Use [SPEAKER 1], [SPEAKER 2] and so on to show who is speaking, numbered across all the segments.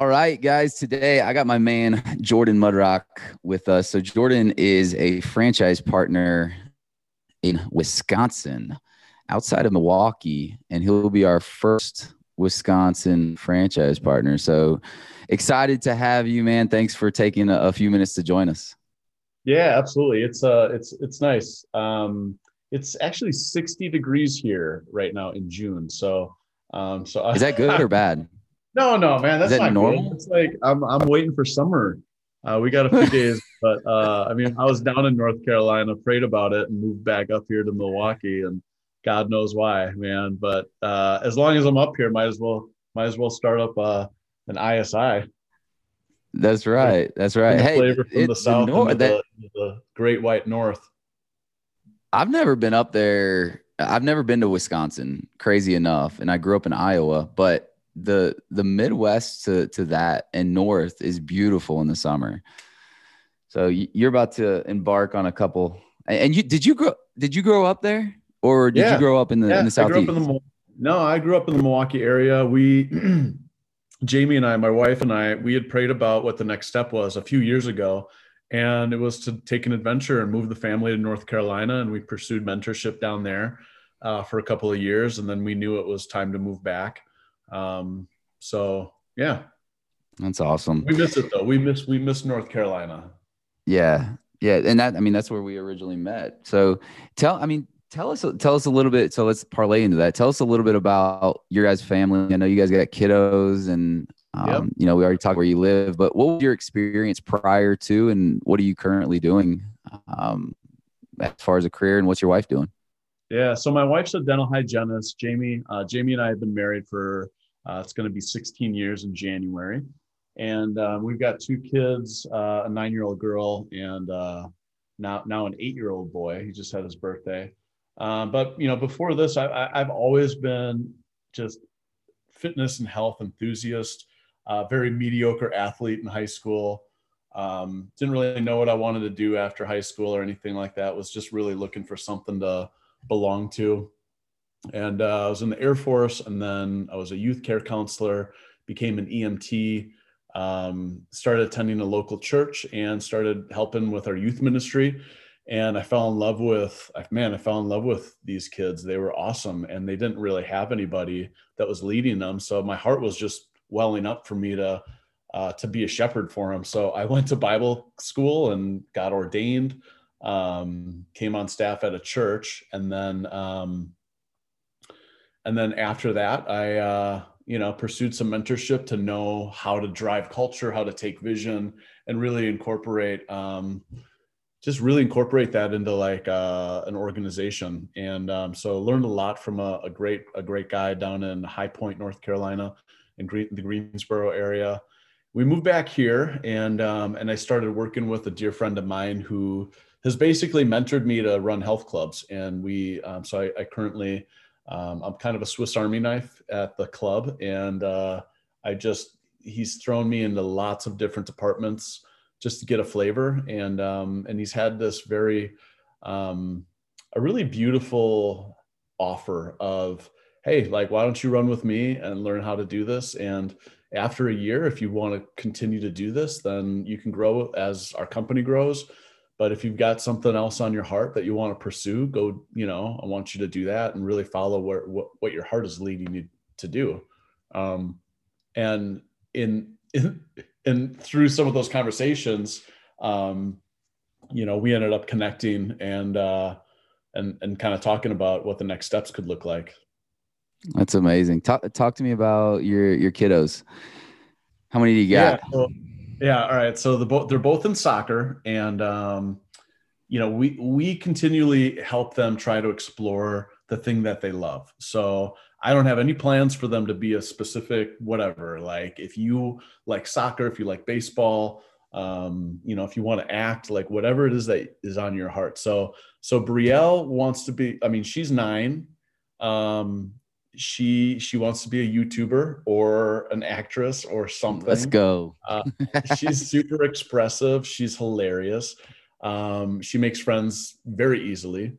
[SPEAKER 1] All right, guys. Today I got my man Jordan Mudrock with us. So Jordan is a franchise partner in Wisconsin, outside of Milwaukee, and he'll be our first Wisconsin franchise partner. So excited to have you, man. Thanks for taking a, a few minutes to join us.
[SPEAKER 2] Yeah, absolutely. It's uh, it's it's nice. Um, it's actually 60 degrees here right now in June. So, um, so
[SPEAKER 1] is that good or bad?
[SPEAKER 2] No, no, man, that's
[SPEAKER 1] that
[SPEAKER 2] not
[SPEAKER 1] normal?
[SPEAKER 2] It's like I'm I'm waiting for summer. Uh, we got a few days, but uh, I mean, I was down in North Carolina, prayed about it, and moved back up here to Milwaukee, and God knows why, man. But uh, as long as I'm up here, might as well might as well start up uh, an ISI.
[SPEAKER 1] That's right. That's right. Hey,
[SPEAKER 2] flavor from the south
[SPEAKER 1] the, nor-
[SPEAKER 2] the, the Great White North.
[SPEAKER 1] I've never been up there. I've never been to Wisconsin. Crazy enough, and I grew up in Iowa, but the the Midwest to to that and north is beautiful in the summer. So you're about to embark on a couple. And you did you grow did you grow up there or did
[SPEAKER 2] Yeah.
[SPEAKER 1] you grow up in the
[SPEAKER 2] Yeah,
[SPEAKER 1] in the
[SPEAKER 2] I
[SPEAKER 1] southeast?
[SPEAKER 2] up in the no, I grew up in the Milwaukee area. We, Jamie and I, my wife and I, we had prayed about what the next step was a few years ago, and it was to take an adventure and move the family to North Carolina. And we pursued mentorship down there uh, for a couple of years, and then we knew it was time to move back. Um, so yeah,
[SPEAKER 1] That's awesome.
[SPEAKER 2] we miss it though. We miss we miss North Carolina.
[SPEAKER 1] Yeah. Yeah. And that, I mean, that's where we originally met. So tell, I mean, tell us, tell us a little bit. So let's parlay into that. Tell us a little bit about your guys' family. I know you guys got kiddos and, um,
[SPEAKER 2] Yep.
[SPEAKER 1] you know, we already talked where you live, but what was your experience prior to, and what are you currently doing, um, as far as a career and what's your wife doing?
[SPEAKER 2] Yeah. So my wife's a dental hygienist. Jamie, uh, Jamie and I have been married for uh, it's going to be 16 years in January, and um, we've got two kids, uh, a nine-year-old girl and uh, now now an eight-year-old boy. He just had his birthday. Um, but you know, before this, I, I've always been just fitness and health enthusiast. Uh, very mediocre athlete in high school. Um, didn't really know what I wanted to do after high school or anything like that. Was just really looking for something to belong to. And uh, I was in the Air Force, and then I was a youth care counselor, became an EMT, um, started attending a local church, and started helping with our youth ministry. And I fell in love with, man, I fell in love with these kids. They were awesome, and they didn't really have anybody that was leading them. So my heart was just welling up for me to uh, to be a shepherd for them. So I went to Bible school and got ordained. Um, came on staff at a church, and then um, and then after that, I uh, you know pursued some mentorship to know how to drive culture, how to take vision, and really incorporate. Um, just really incorporate that into like uh, an organization, and um, so learned a lot from a, a great a great guy down in High Point, North Carolina, in Green, the Greensboro area. We moved back here, and um, and I started working with a dear friend of mine who has basically mentored me to run health clubs, and we um, so I, I currently um, I'm kind of a Swiss Army knife at the club, and uh, I just he's thrown me into lots of different departments just to get a flavor, and um, and he's had this very um, a really beautiful offer of hey, like why don't you run with me and learn how to do this? And after a year if you want to continue to do this then you can grow as our company grows but if you've got something else on your heart that you want to pursue go you know i want you to do that and really follow where what, what your heart is leading you to do um, and in, in and through some of those conversations um, you know we ended up connecting and uh, and and kind of talking about what the next steps could look like
[SPEAKER 1] That's amazing. Talk, talk to me about your, your kiddos. How many do you got?
[SPEAKER 2] Yeah. So, yeah. All right. So the both they're both in soccer, and um, you know we we continually help them try to explore the thing that they love. So I don't have any plans for them to be a specific whatever. Like if you like soccer, if you like baseball, um, you know, if you want to act, like whatever it is that is on your heart. So so Brielle wants to be. I mean, she's nine. Um, she she wants to be a YouTuber or an actress or something.
[SPEAKER 1] Let's go.
[SPEAKER 2] Uh, she's super expressive. She's hilarious. Um, she makes friends very easily.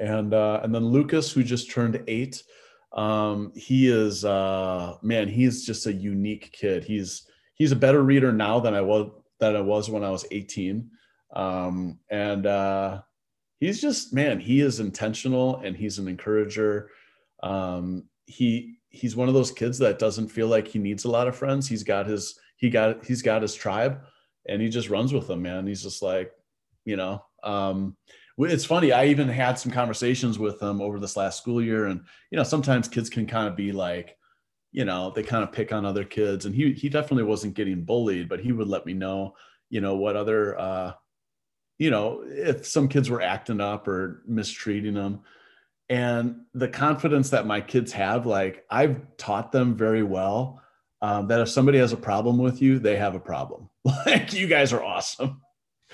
[SPEAKER 2] And uh, and then Lucas, who just turned eight, Um, he is uh, man, he's just a unique kid. He's he's a better reader now than I was than I was when I was 18. Um, and uh, he's just man, he is intentional and he's an encourager. Um, he he's one of those kids that doesn't feel like he needs a lot of friends. He's got his he got he's got his tribe and he just runs with them, man. He's just like, you know, um, it's funny. I even had some conversations with him over this last school year, and you know, sometimes kids can kind of be like, you know, they kind of pick on other kids, and he he definitely wasn't getting bullied, but he would let me know, you know, what other, uh, you know, if some kids were acting up or mistreating them, and the confidence that my kids have, like I've taught them very well. Um, that if somebody has a problem with you, they have a problem. Like you guys are awesome.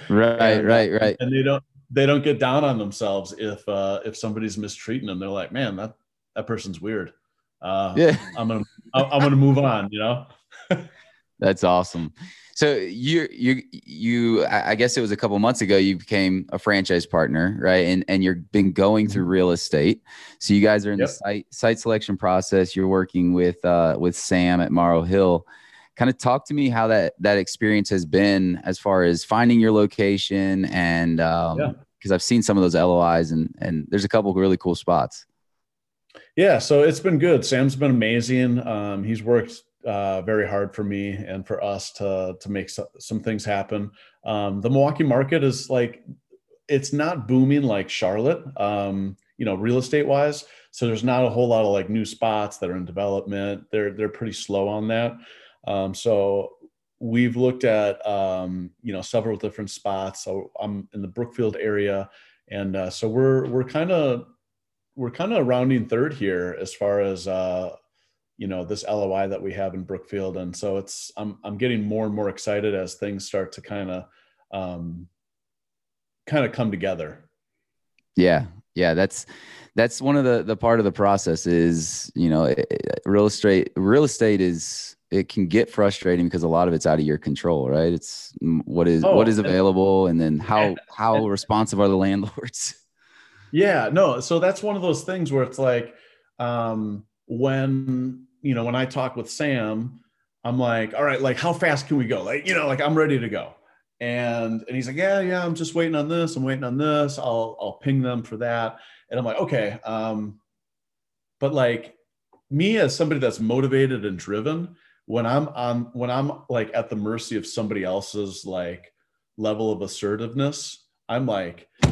[SPEAKER 1] Right, and, right, right.
[SPEAKER 2] And they don't they don't get down on themselves if uh, if somebody's mistreating them. They're like, man, that that person's weird. Uh, yeah, I'm gonna I'm gonna move on. You know.
[SPEAKER 1] That's awesome. So you you you I guess it was a couple months ago you became a franchise partner, right? And and you've been going through real estate. So you guys are in yep. the site site selection process. You're working with uh, with Sam at Morrow Hill kind of talk to me how that that experience has been as far as finding your location and um yeah because I've seen some of those LOIs and and there's a couple really cool spots.
[SPEAKER 2] Yeah, so it's been good. Sam's been amazing. Um, he's worked uh, very hard for me and for us to to make so, some things happen. Um, the Milwaukee market is like it's not booming like Charlotte, um, you know, real estate wise. So there's not a whole lot of like new spots that are in development. They're they're pretty slow on that. Um, so we've looked at um, you know several different spots. So I'm in the Brookfield area, and uh, so we're we're kind of we're kind of rounding third here as far as uh, you know this LOI that we have in Brookfield, and so it's I'm I'm getting more and more excited as things start to kind of um, kind of come together.
[SPEAKER 1] Yeah, yeah, that's that's one of the the part of the process is you know real estate real estate is it can get frustrating because a lot of it's out of your control, right? It's what is oh, what is available, and then how how responsive are the landlords?
[SPEAKER 2] Yeah, no. So that's one of those things where it's like um, when you know when I talk with Sam, I'm like, all right, like how fast can we go? Like you know, like I'm ready to go. And and he's like, yeah, yeah, I'm just waiting on this. I'm waiting on this. I'll I'll ping them for that. And I'm like, okay. Um, but like me as somebody that's motivated and driven, when I'm on when I'm like at the mercy of somebody else's like level of assertiveness, I'm like,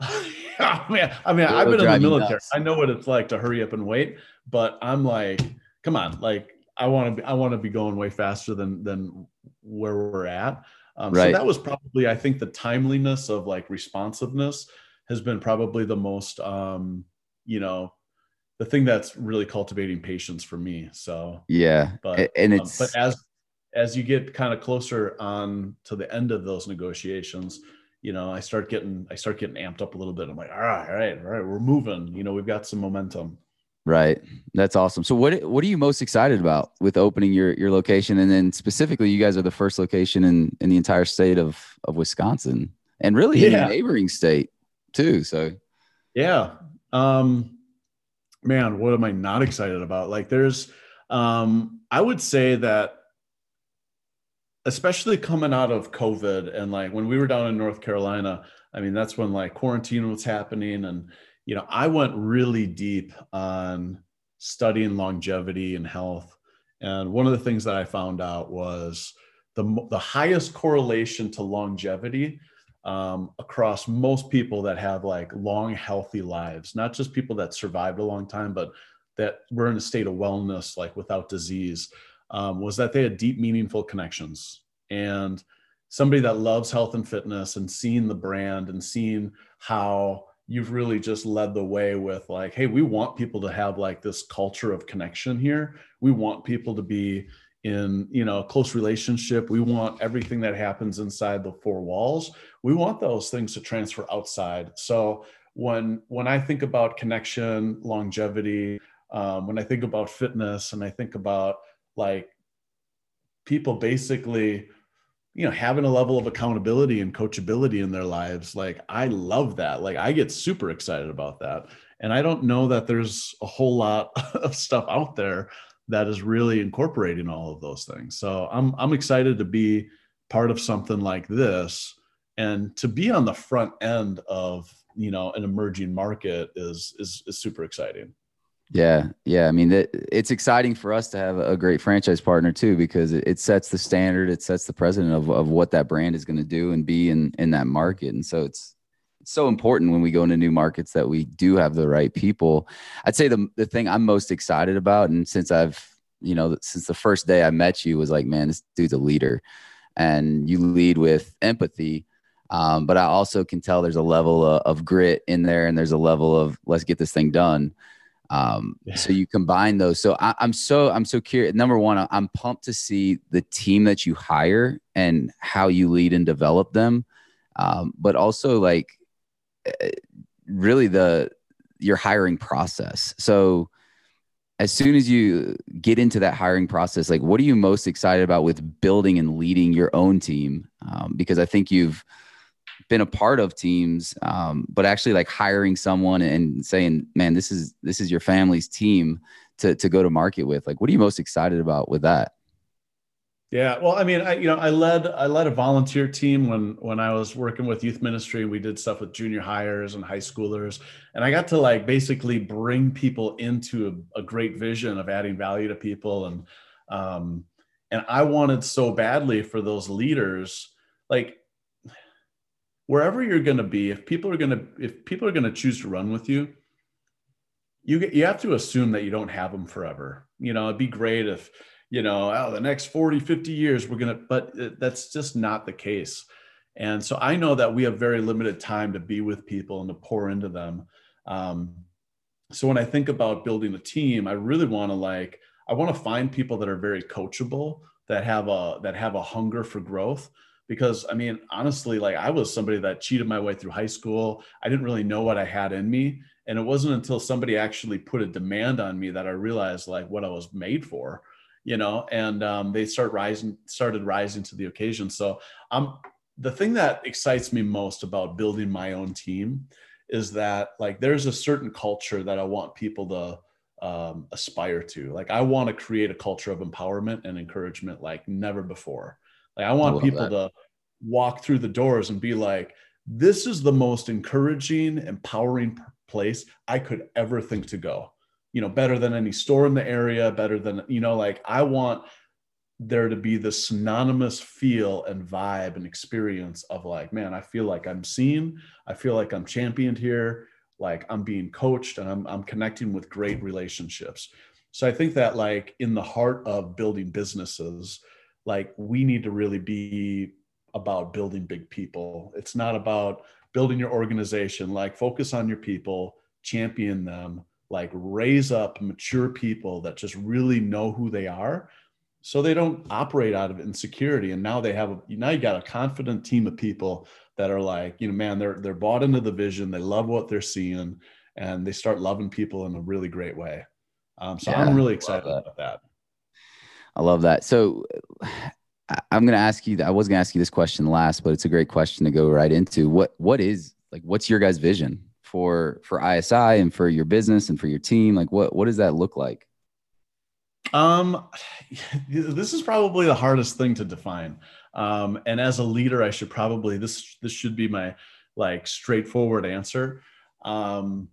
[SPEAKER 2] I mean, I mean, I've been in the military. Nuts. I know what it's like to hurry up and wait, but I'm like, come on, like I want to be, I want to be going way faster than than where we're at. Um, right. So that was probably, I think, the timeliness of like responsiveness has been probably the most, um, you know, the thing that's really cultivating patience for me. So
[SPEAKER 1] yeah,
[SPEAKER 2] but
[SPEAKER 1] and um, it's
[SPEAKER 2] um, but as as you get kind of closer on to the end of those negotiations, you know, I start getting I start getting amped up a little bit. I'm like, all right, all right, all right, we're moving. You know, we've got some momentum.
[SPEAKER 1] Right. That's awesome. So what what are you most excited about with opening your your location and then specifically you guys are the first location in in the entire state of of Wisconsin and really yeah. in a neighboring state too. So
[SPEAKER 2] yeah. Um man, what am I not excited about? Like there's um I would say that especially coming out of COVID and like when we were down in North Carolina, I mean that's when like quarantine was happening and you know, I went really deep on studying longevity and health. And one of the things that I found out was the the highest correlation to longevity um, across most people that have like long, healthy lives, not just people that survived a long time, but that were in a state of wellness, like without disease, um, was that they had deep, meaningful connections. And somebody that loves health and fitness and seeing the brand and seeing how you've really just led the way with like, hey, we want people to have like this culture of connection here. We want people to be in you know close relationship. We want everything that happens inside the four walls. We want those things to transfer outside. So when when i think about connection longevity um, when i think about fitness and i think about like people basically you know having a level of accountability and coachability in their lives like i love that. Like i get super excited about that. And I don't know that there's a whole lot of stuff out there that is really incorporating all of those things. So I'm I'm excited to be part of something like this. And to be on the front end of you know an emerging market is is, is super exciting
[SPEAKER 1] yeah yeah i mean it, it's exciting for us to have a great franchise partner too because it, it sets the standard it sets the precedent of, of what that brand is going to do and be in in that market. And so it's so important when we go into new markets that we do have the right people. I'd say the, the thing i'm most excited about and since i've you know since the first day i met you was like man this dude's a leader. And you lead with empathy um, but I also can tell there's a level of, of, grit in there, and there's a level of let's get this thing done. Um, yeah. So you combine those. So I, am so I'm so curious. Number one, I'm pumped to see the team that you hire and how you lead and develop them, um, but also like eh, really the your hiring process. So as soon as you get into that hiring process, like what are you most excited about with building and leading your own team? Um, because I think you've been a part of teams, um, but actually like hiring someone and saying, "Man, this is this is your family's team to to go to market with." Like, what are you most excited about with that?
[SPEAKER 2] Yeah, well, I mean, I you know, I led I led a volunteer team when when I was working with youth ministry. We did stuff with junior hires and high schoolers, and I got to like basically bring people into a, a great vision of adding value to people, and um, and I wanted so badly for those leaders, like wherever you're going to be, if people are going to if people are going to choose to run with you, you get, you have to assume that you don't have them forever. You know, it'd be great if you know, oh, the next 40, 50 years we're going to but that's just not the case. And so I know that we have very limited time to be with people and to pour into them. Um, so when I think about building a team, I really want to like I want to find people that are very coachable, that have a that have a hunger for growth because I mean, honestly, like I was somebody that cheated my way through high school. I didn't really know what I had in me. And it wasn't until somebody actually put a demand on me that I realized like what I was made for, you know, and um, they start rising, started rising to the occasion. So I'm um, the thing that excites me most about building my own team is that like there's a certain culture that I want people to um, aspire to. Like I want to create a culture of empowerment and encouragement like never before like I want I people that. to walk through the doors and be like, this is the most encouraging, empowering place I could ever think to go. You know, better than any store in the area, better than, you know, like I want there to be this synonymous feel and vibe and experience of like, man, I feel like I'm seen. I feel like I'm championed here. Like I'm being coached and I'm, I'm connecting with great relationships. So I think that like in the heart of building businesses, like we need to really be about building big people. It's not about building your organization, like focus on your people, champion them, like raise up mature people that just really know who they are so they don't operate out of insecurity. And now they have a, now you got a confident team of people that are like you know man they're they're bought into the vision. They love what they're seeing and they start loving people in a really great way. Um, so yeah, i'm really excited that. about that
[SPEAKER 1] I love that. So I'm going to ask you, I was going to ask you this question last, but it's a great question to go right into. What, what is like, what's your guys' vision for, for ISI and for your business and for your team? Like, what, what does that look like?
[SPEAKER 2] Um, this is probably the hardest thing to define. Um, and as a leader, I should probably, this, this should be my like straightforward answer. Um,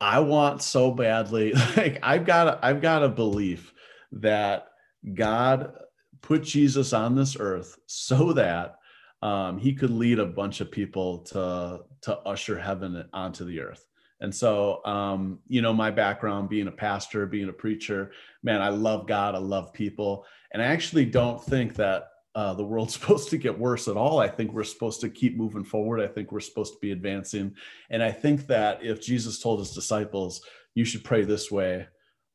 [SPEAKER 2] I want so badly, like I've got, I've got a belief that God put Jesus on this earth so that um, he could lead a bunch of people to to usher heaven onto the earth. And so, um, you know, my background being a pastor, being a preacher, man, I love God, I love people, and I actually don't think that uh, the world's supposed to get worse at all. I think we're supposed to keep moving forward. I think we're supposed to be advancing, and I think that if Jesus told his disciples, "You should pray this way,"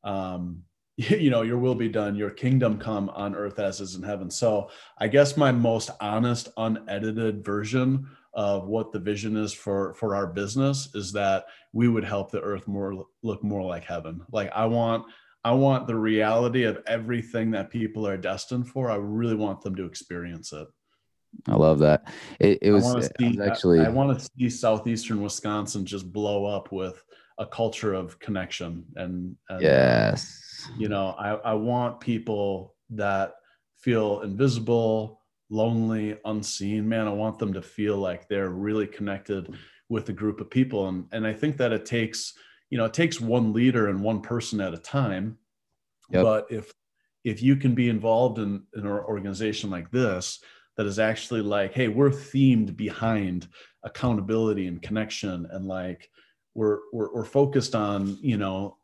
[SPEAKER 2] um, you know your will be done your kingdom come on earth as is in heaven so i guess my most honest unedited version of what the vision is for for our business is that we would help the earth more look more like heaven like i want i want the reality of everything that people are destined for i really want them to experience it
[SPEAKER 1] I love that. It, it was,
[SPEAKER 2] see,
[SPEAKER 1] was actually.
[SPEAKER 2] I, I want to see southeastern Wisconsin just blow up with a culture of connection and, and
[SPEAKER 1] yes,
[SPEAKER 2] you know, I, I want people that feel invisible, lonely, unseen. Man, I want them to feel like they're really connected with a group of people, and and I think that it takes you know it takes one leader and one person at a time. Yep. But if if you can be involved in, in an organization like this that is actually like hey we're themed behind accountability and connection and like we're we're, we're focused on you know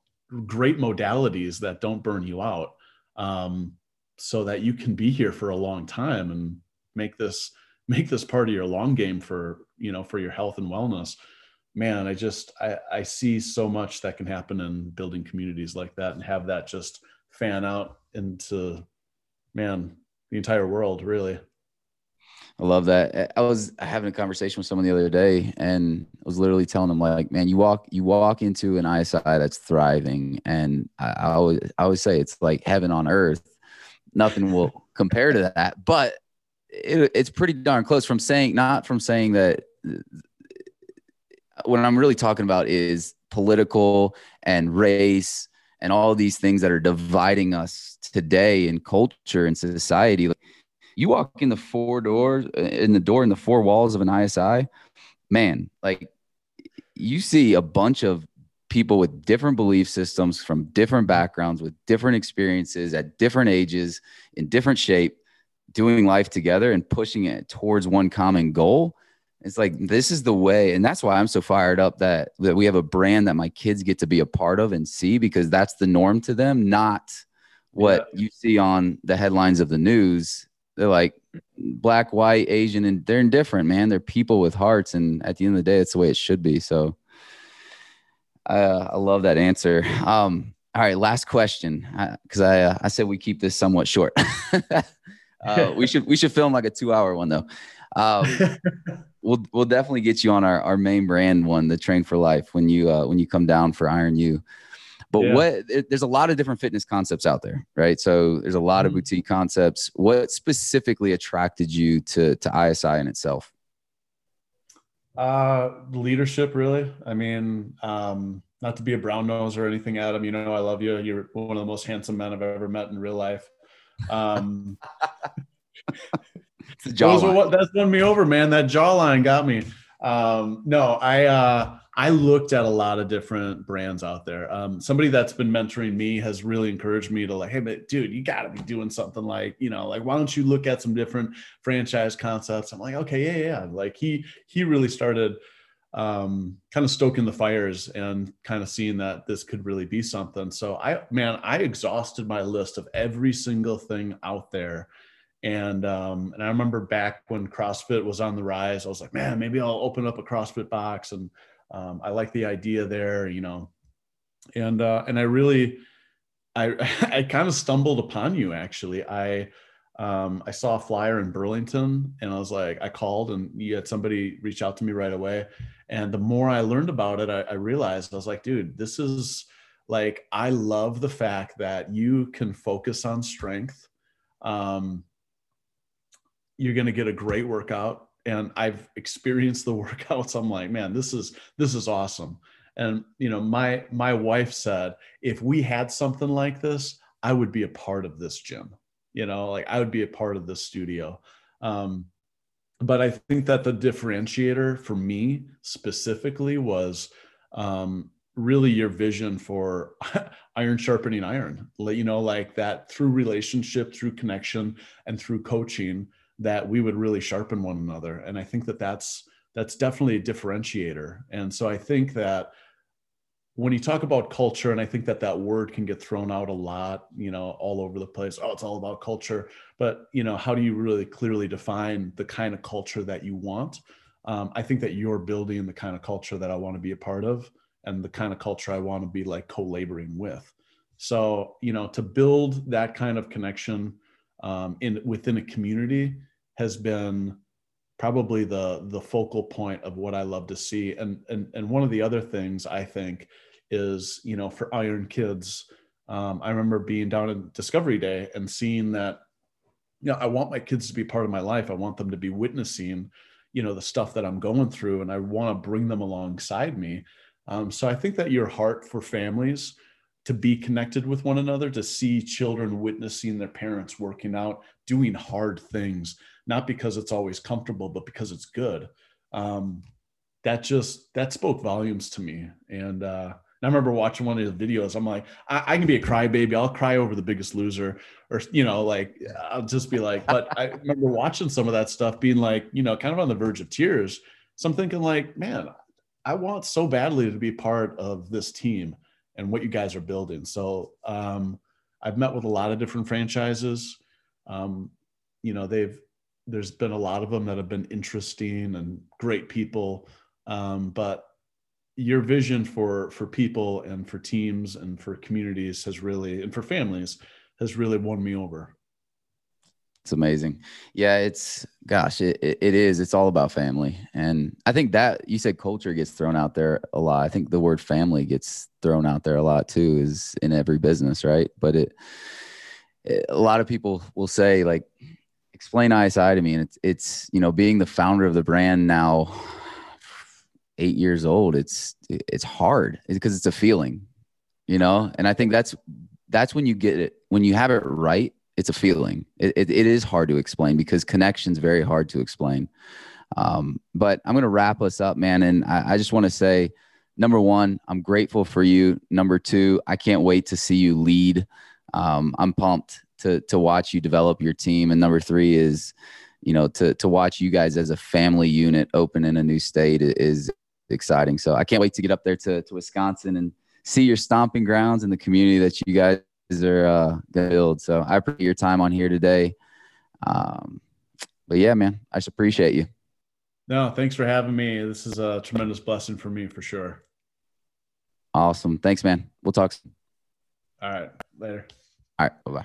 [SPEAKER 2] great modalities that don't burn you out um, so that you can be here for a long time and make this make this part of your long game for you know for your health and wellness. Man i just i i see so much that can happen in building communities like that and have that just fan out into man the entire world really
[SPEAKER 1] I love that. I was having a conversation with someone the other day, and I was literally telling them like, "Man, you walk you walk into an ISI that's thriving, and I, I always I always say it's like heaven on earth. Nothing will compare to that, but it, it's pretty darn close. From saying not from saying that. Uh, what I'm really talking about is political and race and all these things that are dividing us today in culture and society. You walk in the four doors, uh, in the door, in the four walls of an ISI, man, like you see a bunch of people with different belief systems from different backgrounds, with different experiences at different ages, in different shape, doing life together and pushing it towards one common goal. It's like this is the way, and that's why I'm so fired up that that we have a brand that my kids get to be a part of and see because that's the norm to them, not what yeah. you see on the headlines of the news they're like black, white, Asian, and they're indifferent, man. They're people with hearts, and at the end of the day, it's the way it should be. So, uh, I love that answer. Um, all right, last question, because I uh, I said we keep this somewhat short. uh, we should we should film like a two hour one though. Um, we'll we'll definitely get you on our, our main brand one, the Train for Life, when you uh, when you come down for Iron U. But yeah. what it, there's a lot of different fitness concepts out there, right? So there's a lot mm-hmm. of boutique concepts. What specifically attracted you to to ISI in itself?
[SPEAKER 2] Uh, leadership, really. I mean, um, not to be a brown nose or anything, Adam. You know, I love you. You're one of the most handsome men I've ever met in real life. Um, are what that's won me over, man. That jawline got me. Um, no, I uh, I looked at a lot of different brands out there. Um, somebody that's been mentoring me has really encouraged me to like, hey, but dude, you got to be doing something like, you know, like why don't you look at some different franchise concepts? I'm like, okay, yeah, yeah. Like he he really started um, kind of stoking the fires and kind of seeing that this could really be something. So I, man, I exhausted my list of every single thing out there and um, and I remember back when CrossFit was on the rise, I was like, man, maybe I'll open up a CrossFit box, and um, I like the idea there, you know, and uh, and I really, I I kind of stumbled upon you actually. I um, I saw a flyer in Burlington, and I was like, I called, and you had somebody reach out to me right away, and the more I learned about it, I, I realized I was like, dude, this is like I love the fact that you can focus on strength. Um, you're going to get a great workout and i've experienced the workouts i'm like man this is this is awesome. And you know my my wife said if we had something like this i would be a part of this gym. You know like i would be a part of this studio. Um, but i think that the differentiator for me specifically was um, really your vision for iron sharpening iron. You know like that through relationship through connection and through coaching that we would really sharpen one another. And i think that that's that's definitely a differentiator. And so i think that when you talk about culture and i think that that word can get thrown out a lot you know all over the place oh it's all about culture. But you know how do you really clearly define the kind of culture that you want? Um, i think that you're building the kind of culture that i want to be a part of and the kind of culture i want to be like co-laboring with. So you know to build that kind of connection um, in within a community has been probably the the focal point of what I love to see. And and and one of the other things I think is you know for Iron Kids, um, I remember being down in Discovery Day and seeing that you know, I want my kids to be part of my life. I want them to be witnessing, you know, the stuff that I'm going through, and I want to bring them alongside me. Um, so I think that your heart for families to be connected with one another, to see children witnessing their parents working out, doing hard things, not because it's always comfortable, but because it's good. Um, that just that spoke volumes to me. And uh, I remember watching one of the videos. I'm like, I, I, can be a crybaby. I'll cry over the biggest loser, or you know, like I'll just be like. But I remember watching some of that stuff, being like, you know, kind of on the verge of tears. So I'm thinking, like, man, I want so badly to be part of this team and what you guys are building. So um, I've met with a lot of different franchises. Um, you know, they've there's been a lot of them that have been interesting and great people. Um, but your vision for for people and for teams and for communities has really and for families has really won me over.
[SPEAKER 1] It's amazing. Yeah, it's gosh, it, it, is. It's all about family. And I think that you said culture gets thrown out there a lot. I think the word family gets thrown out there a lot too, is in every business, right? But it, it a lot of people will say, like, explain ISI to me. And it's it's, you know, being the founder of the brand now eight years old, it's it's hard because it's a feeling, you know? And I think that's that's when you get it, when you have it right it's a feeling. It, it, it is hard to explain because connection's very hard to explain. Um, but I'm going to wrap us up, man. And I, I just want to say, number one, I'm grateful for you. Number two, I can't wait to see you lead. Um, I'm pumped to to watch you develop your team. And number three is, you know, to to watch you guys as a family unit open in a new state is exciting. So I can't wait to get up there to to Wisconsin and see your stomping grounds and the community that you guys are uh, gonna build. So I appreciate your time on here today. Um, but yeah, man, I just appreciate you.
[SPEAKER 2] No, thanks for having me. This is a tremendous blessing for me for sure.
[SPEAKER 1] Awesome. Thanks, man. We'll talk soon.
[SPEAKER 2] All right. Later.
[SPEAKER 1] All right. Bye bye.